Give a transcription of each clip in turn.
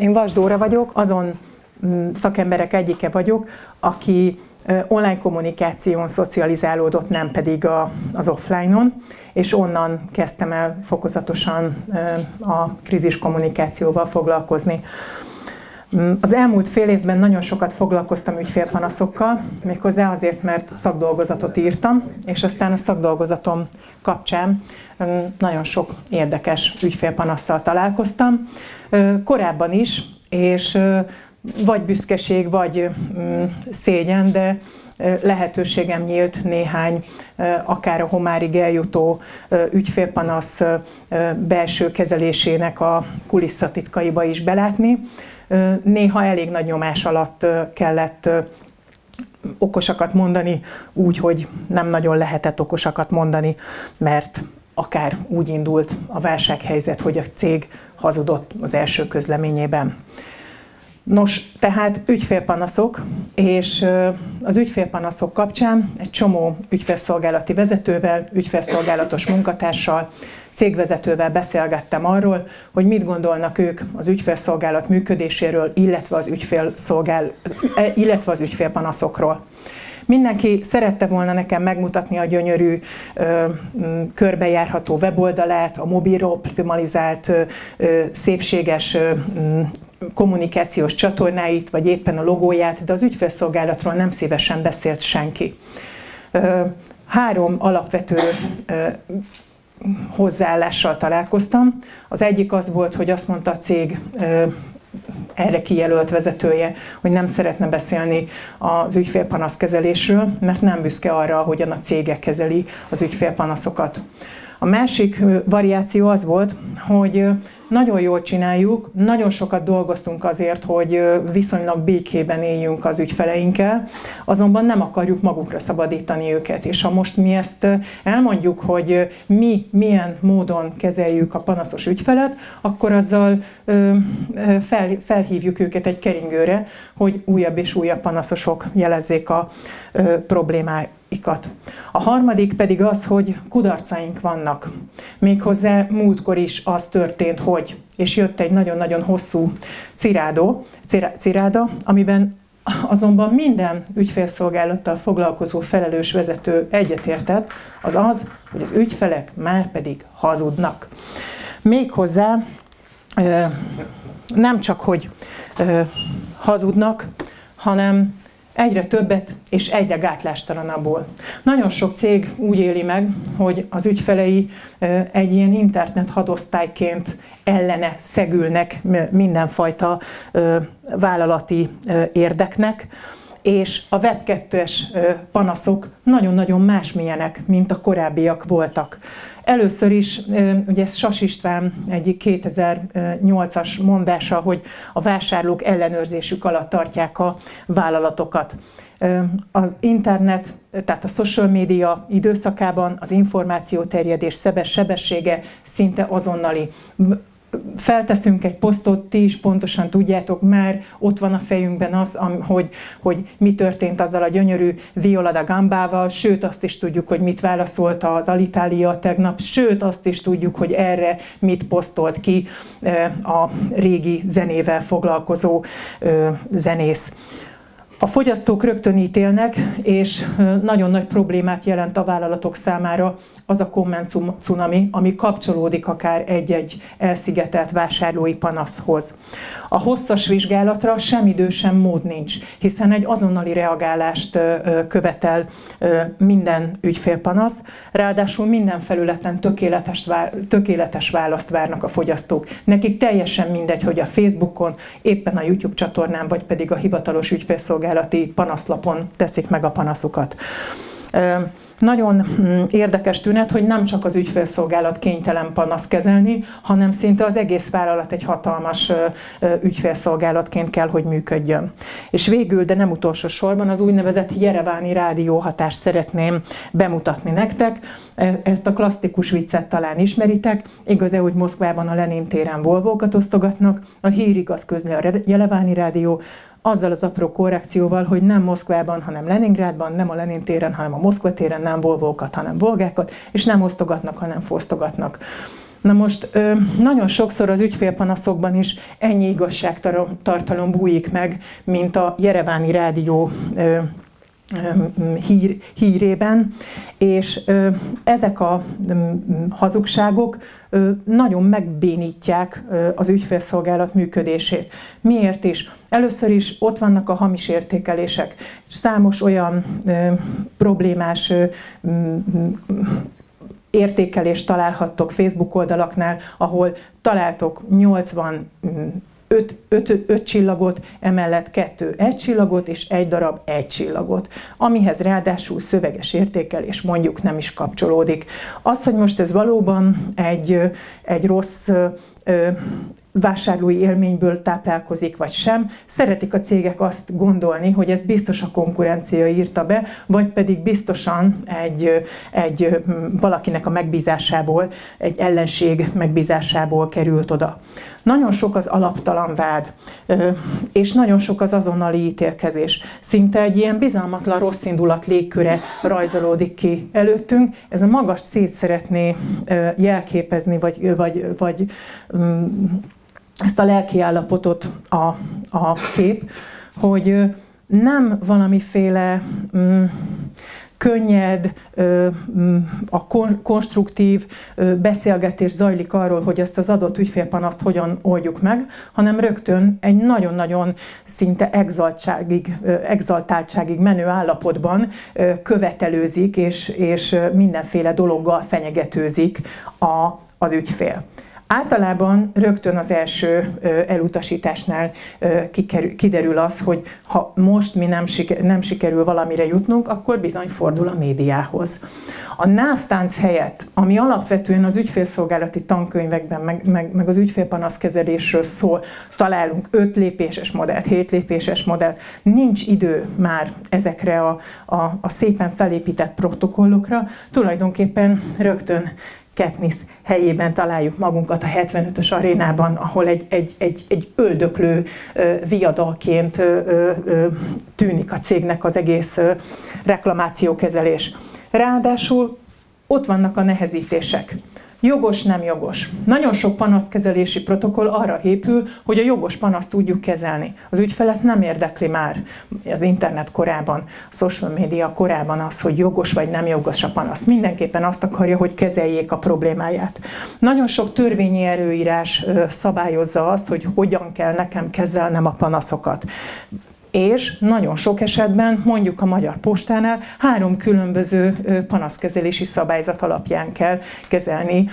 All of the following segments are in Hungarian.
Én Vasdóra vagyok, azon mm, szakemberek egyike vagyok, aki online kommunikáción szocializálódott, nem pedig a, az offline-on, és onnan kezdtem el fokozatosan a krízis kommunikációval foglalkozni. Mm, az elmúlt fél évben nagyon sokat foglalkoztam ügyfélpanaszokkal, méghozzá azért, mert szakdolgozatot írtam, és aztán a szakdolgozatom kapcsán mm, nagyon sok érdekes ügyfélpanasszal találkoztam. Korábban is, és vagy büszkeség, vagy mm, szégyen, de lehetőségem nyílt néhány, akár a homárig eljutó ügyfélpanasz belső kezelésének a kulisszatitkaiba is belátni. Néha elég nagy nyomás alatt kellett okosakat mondani, úgy, hogy nem nagyon lehetett okosakat mondani, mert akár úgy indult a válsághelyzet, hogy a cég hazudott az első közleményében. Nos, tehát ügyfélpanaszok, és az ügyfélpanaszok kapcsán egy csomó ügyfélszolgálati vezetővel, ügyfélszolgálatos munkatársal, cégvezetővel beszélgettem arról, hogy mit gondolnak ők az ügyfélszolgálat működéséről, illetve az, ügyfélszolgál, e, illetve az ügyfélpanaszokról. Mindenki szerette volna nekem megmutatni a gyönyörű, körbejárható weboldalát, a mobilra optimalizált, szépséges kommunikációs csatornáit, vagy éppen a logóját, de az ügyfélszolgálatról nem szívesen beszélt senki. Három alapvető hozzáállással találkoztam. Az egyik az volt, hogy azt mondta a cég erre kijelölt vezetője, hogy nem szeretne beszélni az ügyfélpanaszkezelésről, mert nem büszke arra, hogyan a cégek kezeli az ügyfélpanaszokat. A másik variáció az volt, hogy nagyon jól csináljuk, nagyon sokat dolgoztunk azért, hogy viszonylag békében éljünk az ügyfeleinkkel, azonban nem akarjuk magukra szabadítani őket. És ha most mi ezt elmondjuk, hogy mi milyen módon kezeljük a panaszos ügyfelet, akkor azzal fel, felhívjuk őket egy keringőre, hogy újabb és újabb panaszosok jelezzék a problémáikat. A harmadik pedig az, hogy kudarcaink vannak. Méghozzá múltkor is az történt, hogy, és jött egy nagyon-nagyon hosszú cirádó, ciráda, amiben azonban minden ügyfélszolgálattal foglalkozó felelős vezető egyetértett, az az, hogy az ügyfelek már pedig hazudnak. Méghozzá nem csak, hogy hazudnak, hanem egyre többet és egyre gátlástalanabbul. Nagyon sok cég úgy éli meg, hogy az ügyfelei egy ilyen internet hadosztályként ellene szegülnek mindenfajta vállalati érdeknek, és a Web2-es panaszok nagyon-nagyon másmilyenek, mint a korábbiak voltak. Először is, ugye ez Sas István egyik 2008-as mondása, hogy a vásárlók ellenőrzésük alatt tartják a vállalatokat. Az internet, tehát a social media időszakában az információ terjedés sebessége szinte azonnali felteszünk egy posztot, ti is pontosan tudjátok, már ott van a fejünkben az, hogy, hogy mi történt azzal a gyönyörű Viola da Gambával, sőt azt is tudjuk, hogy mit válaszolta az Alitalia tegnap, sőt azt is tudjuk, hogy erre mit posztolt ki a régi zenével foglalkozó zenész. A fogyasztók rögtön ítélnek, és nagyon nagy problémát jelent a vállalatok számára az a komment cunami, ami kapcsolódik akár egy-egy elszigetelt vásárlói panaszhoz. A hosszas vizsgálatra sem idő, sem mód nincs, hiszen egy azonnali reagálást követel minden ügyfélpanasz, ráadásul minden felületen tökéletes, tökéletes választ várnak a fogyasztók. Nekik teljesen mindegy, hogy a Facebookon, éppen a YouTube csatornán, vagy pedig a hivatalos ügyfélszolgálati panaszlapon teszik meg a panaszukat. Nagyon hm, érdekes tünet, hogy nem csak az ügyfélszolgálat kénytelen panasz kezelni, hanem szinte az egész vállalat egy hatalmas ügyfélszolgálatként kell, hogy működjön. És végül, de nem utolsó sorban az úgynevezett Jereváni rádióhatást szeretném bemutatni nektek. E, ezt a klasszikus viccet talán ismeritek. Igaz-e, hogy Moszkvában a Lenin téren volvókat osztogatnak, a hír igaz közli a Jereváni rádió, azzal az apró korrekcióval, hogy nem Moszkvában, hanem Leningrádban, nem a Lenin téren, hanem a Moszkva téren nem volvókat, hanem volgákat, és nem osztogatnak, hanem fosztogatnak. Na most nagyon sokszor az ügyfélpanaszokban is ennyi igazságtartalom bújik meg, mint a Jereváni Rádió hír, hírében, és ezek a hazugságok nagyon megbénítják az ügyfélszolgálat működését. Miért is? Először is ott vannak a hamis értékelések. Számos olyan problémás értékelést találhattok Facebook oldalaknál, ahol találtok 80 öt, öt, öt csillagot, emellett kettő egy csillagot, és egy darab egy csillagot, amihez ráadásul szöveges értékelés mondjuk nem is kapcsolódik. Az, hogy most ez valóban egy, egy rossz vásárlói élményből táplálkozik, vagy sem. Szeretik a cégek azt gondolni, hogy ez biztos a konkurencia írta be, vagy pedig biztosan egy, egy valakinek a megbízásából, egy ellenség megbízásából került oda. Nagyon sok az alaptalan vád, és nagyon sok az azonnali ítélkezés. Szinte egy ilyen bizalmatlan rossz indulat légköre rajzolódik ki előttünk. Ez a magas szét szeretné jelképezni, vagy, vagy, vagy ezt a lelki állapotot a, a kép, hogy nem valamiféle mm, könnyed, mm, a konstruktív beszélgetés zajlik arról, hogy ezt az adott ügyfélpanaszt hogyan oldjuk meg, hanem rögtön egy nagyon-nagyon szinte exaltságig, exaltáltságig menő állapotban követelőzik, és, és mindenféle dologgal fenyegetőzik a, az ügyfél. Általában rögtön az első elutasításnál kiderül az, hogy ha most mi nem, siker, nem sikerül valamire jutnunk, akkor bizony fordul a médiához. A násztánc helyett, ami alapvetően az ügyfélszolgálati tankönyvekben, meg, meg, meg az ügyfélpanaszkezelésről szól, találunk 5 lépéses modellt, 7 lépéses modellt, nincs idő már ezekre a, a, a szépen felépített protokollokra, tulajdonképpen rögtön Katniss helyében találjuk magunkat a 75-ös arénában, ahol egy, egy, egy, egy öldöklő viadalként tűnik a cégnek az egész reklamációkezelés. Ráadásul ott vannak a nehezítések. Jogos, nem jogos. Nagyon sok panaszkezelési protokoll arra épül, hogy a jogos panaszt tudjuk kezelni. Az ügyfelet nem érdekli már az internet korában, a social media korában az, hogy jogos vagy nem jogos a panasz. Mindenképpen azt akarja, hogy kezeljék a problémáját. Nagyon sok törvényi erőírás szabályozza azt, hogy hogyan kell nekem kezelnem a panaszokat és nagyon sok esetben, mondjuk a Magyar Postánál három különböző panaszkezelési szabályzat alapján kell kezelni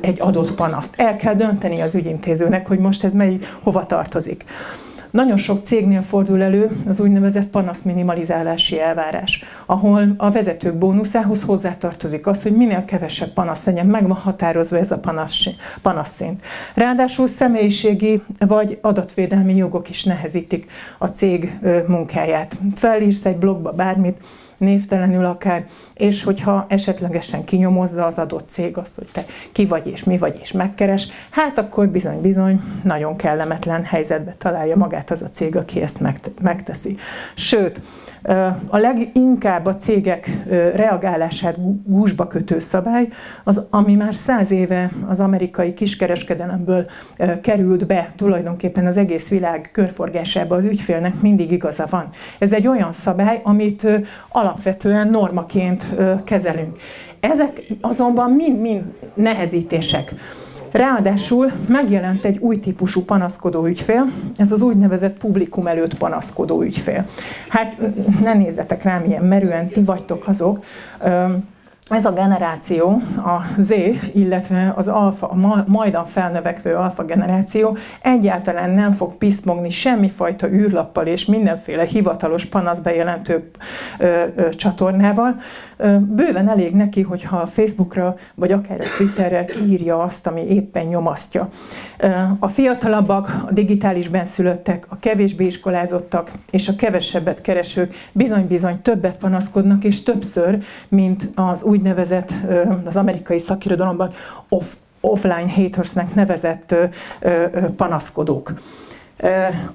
egy adott panaszt. El kell dönteni az ügyintézőnek, hogy most ez melyik hova tartozik. Nagyon sok cégnél fordul elő az úgynevezett panasz minimalizálási elvárás, ahol a vezetők bónuszához hozzátartozik az, hogy minél kevesebb panasz legyen, meg van határozva ez a panasz, panaszszint. Ráadásul személyiségi vagy adatvédelmi jogok is nehezítik a cég munkáját. Felírsz egy blogba bármit, névtelenül akár, és hogyha esetlegesen kinyomozza az adott cég azt, hogy te ki vagy és mi vagy és megkeres, hát akkor bizony-bizony nagyon kellemetlen helyzetbe találja magát az a cég, aki ezt megteszi. Sőt, a leginkább a cégek reagálását gúzsba kötő szabály, az, ami már száz éve az amerikai kiskereskedelemből került be tulajdonképpen az egész világ körforgásába, az ügyfélnek mindig igaza van. Ez egy olyan szabály, amit alapvetően normaként kezelünk. Ezek azonban mind-mind nehezítések. Ráadásul megjelent egy új típusú panaszkodó ügyfél, ez az úgynevezett publikum előtt panaszkodó ügyfél. Hát ne nézzetek rám ilyen merően, ti vagytok azok, ez a generáció, a Z, illetve az alfa, a majdan felnövekvő alfa generáció egyáltalán nem fog piszmogni semmifajta űrlappal és mindenféle hivatalos panaszbejelentő ö, ö, csatornával. Bőven elég neki, hogyha Facebookra vagy akár a Twitterre írja azt, ami éppen nyomasztja. A fiatalabbak, a digitális benszülöttek, a kevésbé iskolázottak és a kevesebbet keresők bizony-bizony többet panaszkodnak és többször, mint az úgynevezett, az amerikai szakirodalomban off, offline hatersnek nevezett panaszkodók.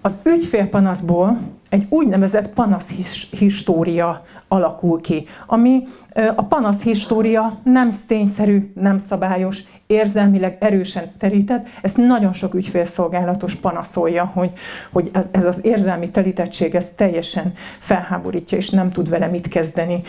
Az ügyfélpanaszból egy úgynevezett panaszhistória alakul ki, ami a panaszhistória nem tényszerű, nem szabályos, érzelmileg erősen terített, ezt nagyon sok ügyfélszolgálatos panaszolja, hogy, hogy ez, az érzelmi terítettség ez teljesen felháborítja, és nem tud vele mit kezdeni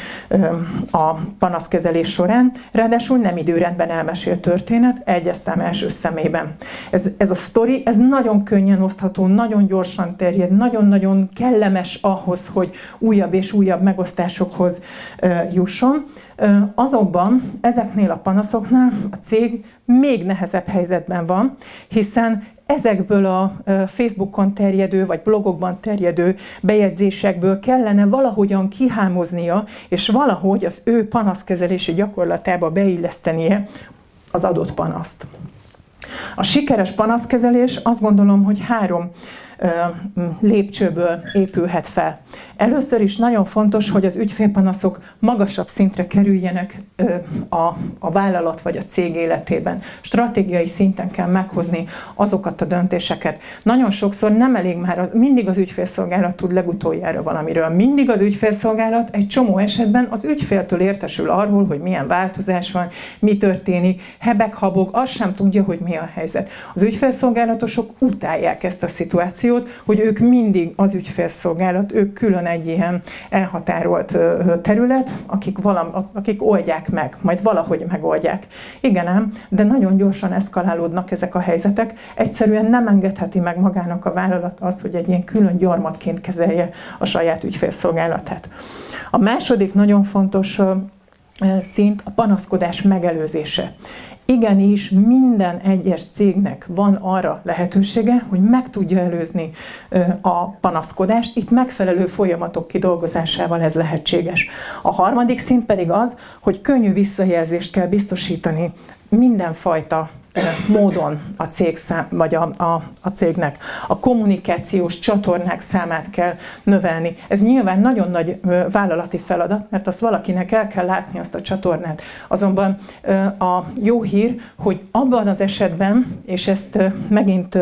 a panaszkezelés során. Ráadásul nem időrendben elmesél történet, egyeztem első szemében. Ez, ez a sztori, ez nagyon könnyen osztható, nagyon gyorsan terjed, nagyon-nagyon kellemes ahhoz, hogy újabb és újabb megosztásokhoz jusson. Azonban ezeknél a panaszoknál a cég még nehezebb helyzetben van, hiszen ezekből a Facebookon terjedő, vagy blogokban terjedő bejegyzésekből kellene valahogyan kihámoznia, és valahogy az ő panaszkezelési gyakorlatába beillesztenie az adott panaszt. A sikeres panaszkezelés azt gondolom, hogy három lépcsőből épülhet fel. Először is nagyon fontos, hogy az ügyfélpanaszok magasabb szintre kerüljenek a, a vállalat vagy a cég életében. Stratégiai szinten kell meghozni azokat a döntéseket. Nagyon sokszor nem elég már, mindig az ügyfélszolgálat tud legutoljára valamiről. Mindig az ügyfélszolgálat egy csomó esetben az ügyféltől értesül arról, hogy milyen változás van, mi történik, hebek, habog, azt sem tudja, hogy mi a helyzet. Az ügyfélszolgálatosok utálják ezt a szituációt, hogy ők mindig az ügyfélszolgálat, ők külön egy ilyen elhatárolt terület, akik, valam, akik oldják meg, majd valahogy megoldják. Igen ám, de nagyon gyorsan eszkalálódnak ezek a helyzetek. Egyszerűen nem engedheti meg magának a vállalat az, hogy egy ilyen külön gyarmatként kezelje a saját ügyfélszolgálatát. A második nagyon fontos szint a panaszkodás megelőzése igenis minden egyes cégnek van arra lehetősége, hogy meg tudja előzni a panaszkodást, itt megfelelő folyamatok kidolgozásával ez lehetséges. A harmadik szint pedig az, hogy könnyű visszajelzést kell biztosítani mindenfajta módon a cég szám, vagy a, a, a cégnek. A kommunikációs csatornák számát kell növelni. Ez nyilván nagyon nagy vállalati feladat, mert azt valakinek el kell látni azt a csatornát. Azonban a jó hír, hogy abban az esetben, és ezt megint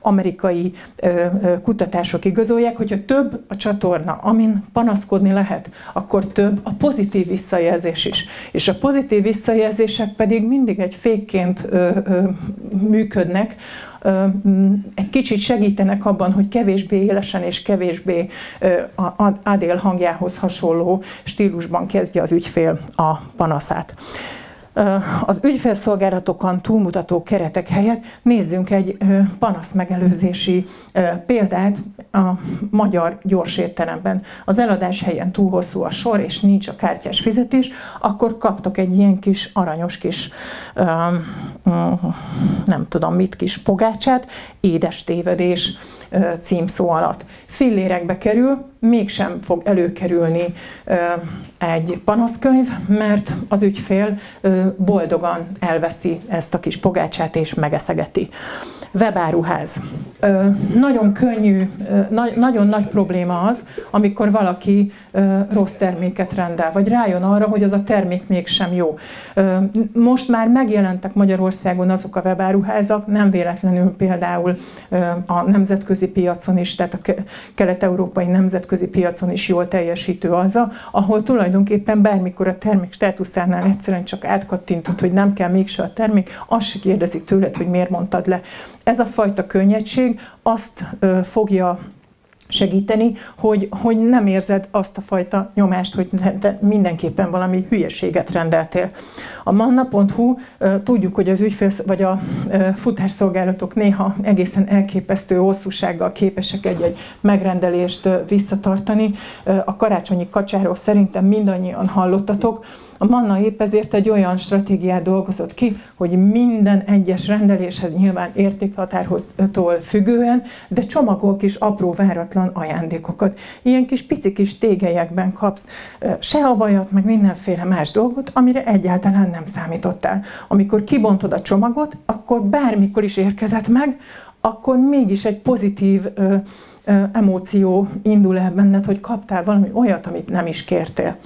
amerikai kutatások igazolják, hogyha több a csatorna, amin panaszkodni lehet, akkor több a pozitív visszajelzés is. És a pozitív visszajelzések pedig mindig egy fékként működnek, egy kicsit segítenek abban, hogy kevésbé élesen és kevésbé adél hangjához hasonló stílusban kezdje az ügyfél a panaszát az ügyfélszolgálatokon túlmutató keretek helyett nézzünk egy panasz megelőzési példát a magyar gyorsétteremben. Az eladás helyen túl hosszú a sor, és nincs a kártyás fizetés, akkor kaptok egy ilyen kis aranyos kis, nem tudom mit, kis pogácsát, édes tévedés címszó alatt. Fillérekbe kerül, mégsem fog előkerülni egy panaszkönyv, mert az ügyfél boldogan elveszi ezt a kis pogácsát és megeszegeti webáruház. Nagyon könnyű, nagyon nagy probléma az, amikor valaki rossz terméket rendel, vagy rájön arra, hogy az a termék mégsem jó. Most már megjelentek Magyarországon azok a webáruházak, nem véletlenül például a nemzetközi piacon is, tehát a kelet-európai nemzetközi piacon is jól teljesítő az, ahol tulajdonképpen bármikor a termék státuszánál egyszerűen csak átkattintott, hogy nem kell mégse a termék, azt se kérdezik tőled, hogy miért mondtad le. Ez a fajta könnyedség azt fogja segíteni, hogy, hogy nem érzed azt a fajta nyomást, hogy te mindenképpen valami hülyeséget rendeltél. A manna.hu tudjuk, hogy az ügyfél vagy a futásszolgálatok néha egészen elképesztő hosszúsággal képesek egy-egy megrendelést visszatartani. A karácsonyi kacsáról szerintem mindannyian hallottatok, a Manna épp ezért egy olyan stratégiát dolgozott ki, hogy minden egyes rendeléshez nyilván értékhatárhoztól függően, de csomagol kis apró váratlan ajándékokat. Ilyen kis pici kis tégelyekben kapsz se a vajat, meg mindenféle más dolgot, amire egyáltalán nem számítottál. Amikor kibontod a csomagot, akkor bármikor is érkezett meg, akkor mégis egy pozitív ö, ö, emóció indul el benned, hogy kaptál valami olyat, amit nem is kértél.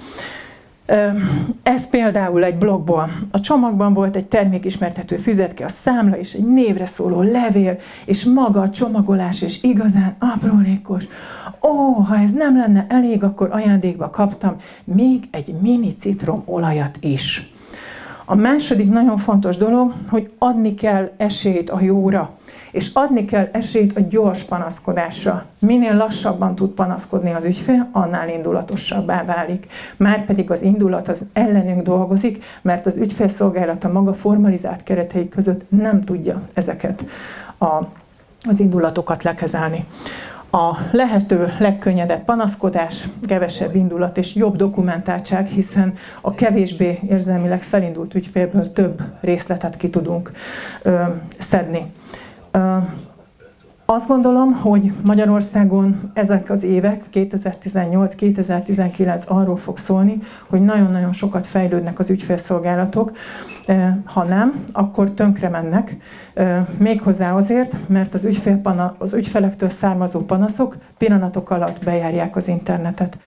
Ez például egy blogból. A csomagban volt egy termékismertető füzetke, a számla és egy névre szóló levél, és maga a csomagolás és igazán aprólékos. Ó, ha ez nem lenne elég, akkor ajándékba kaptam még egy mini citromolajat is. A második nagyon fontos dolog, hogy adni kell esélyt a jóra, és adni kell esélyt a gyors panaszkodásra. Minél lassabban tud panaszkodni az ügyfél, annál indulatosabbá válik. Márpedig az indulat az ellenünk dolgozik, mert az ügyfélszolgálata maga formalizált keretei között nem tudja ezeket a, az indulatokat lekezelni a lehető legkönnyedebb panaszkodás, kevesebb indulat és jobb dokumentáltság, hiszen a kevésbé érzelmileg felindult ügyfélből több részletet ki tudunk ö, szedni. Azt gondolom, hogy Magyarországon ezek az évek, 2018-2019 arról fog szólni, hogy nagyon-nagyon sokat fejlődnek az ügyfélszolgálatok, ha nem, akkor tönkre mennek. Méghozzá azért, mert az, ügyfél, az ügyfelektől származó panaszok pillanatok alatt bejárják az internetet.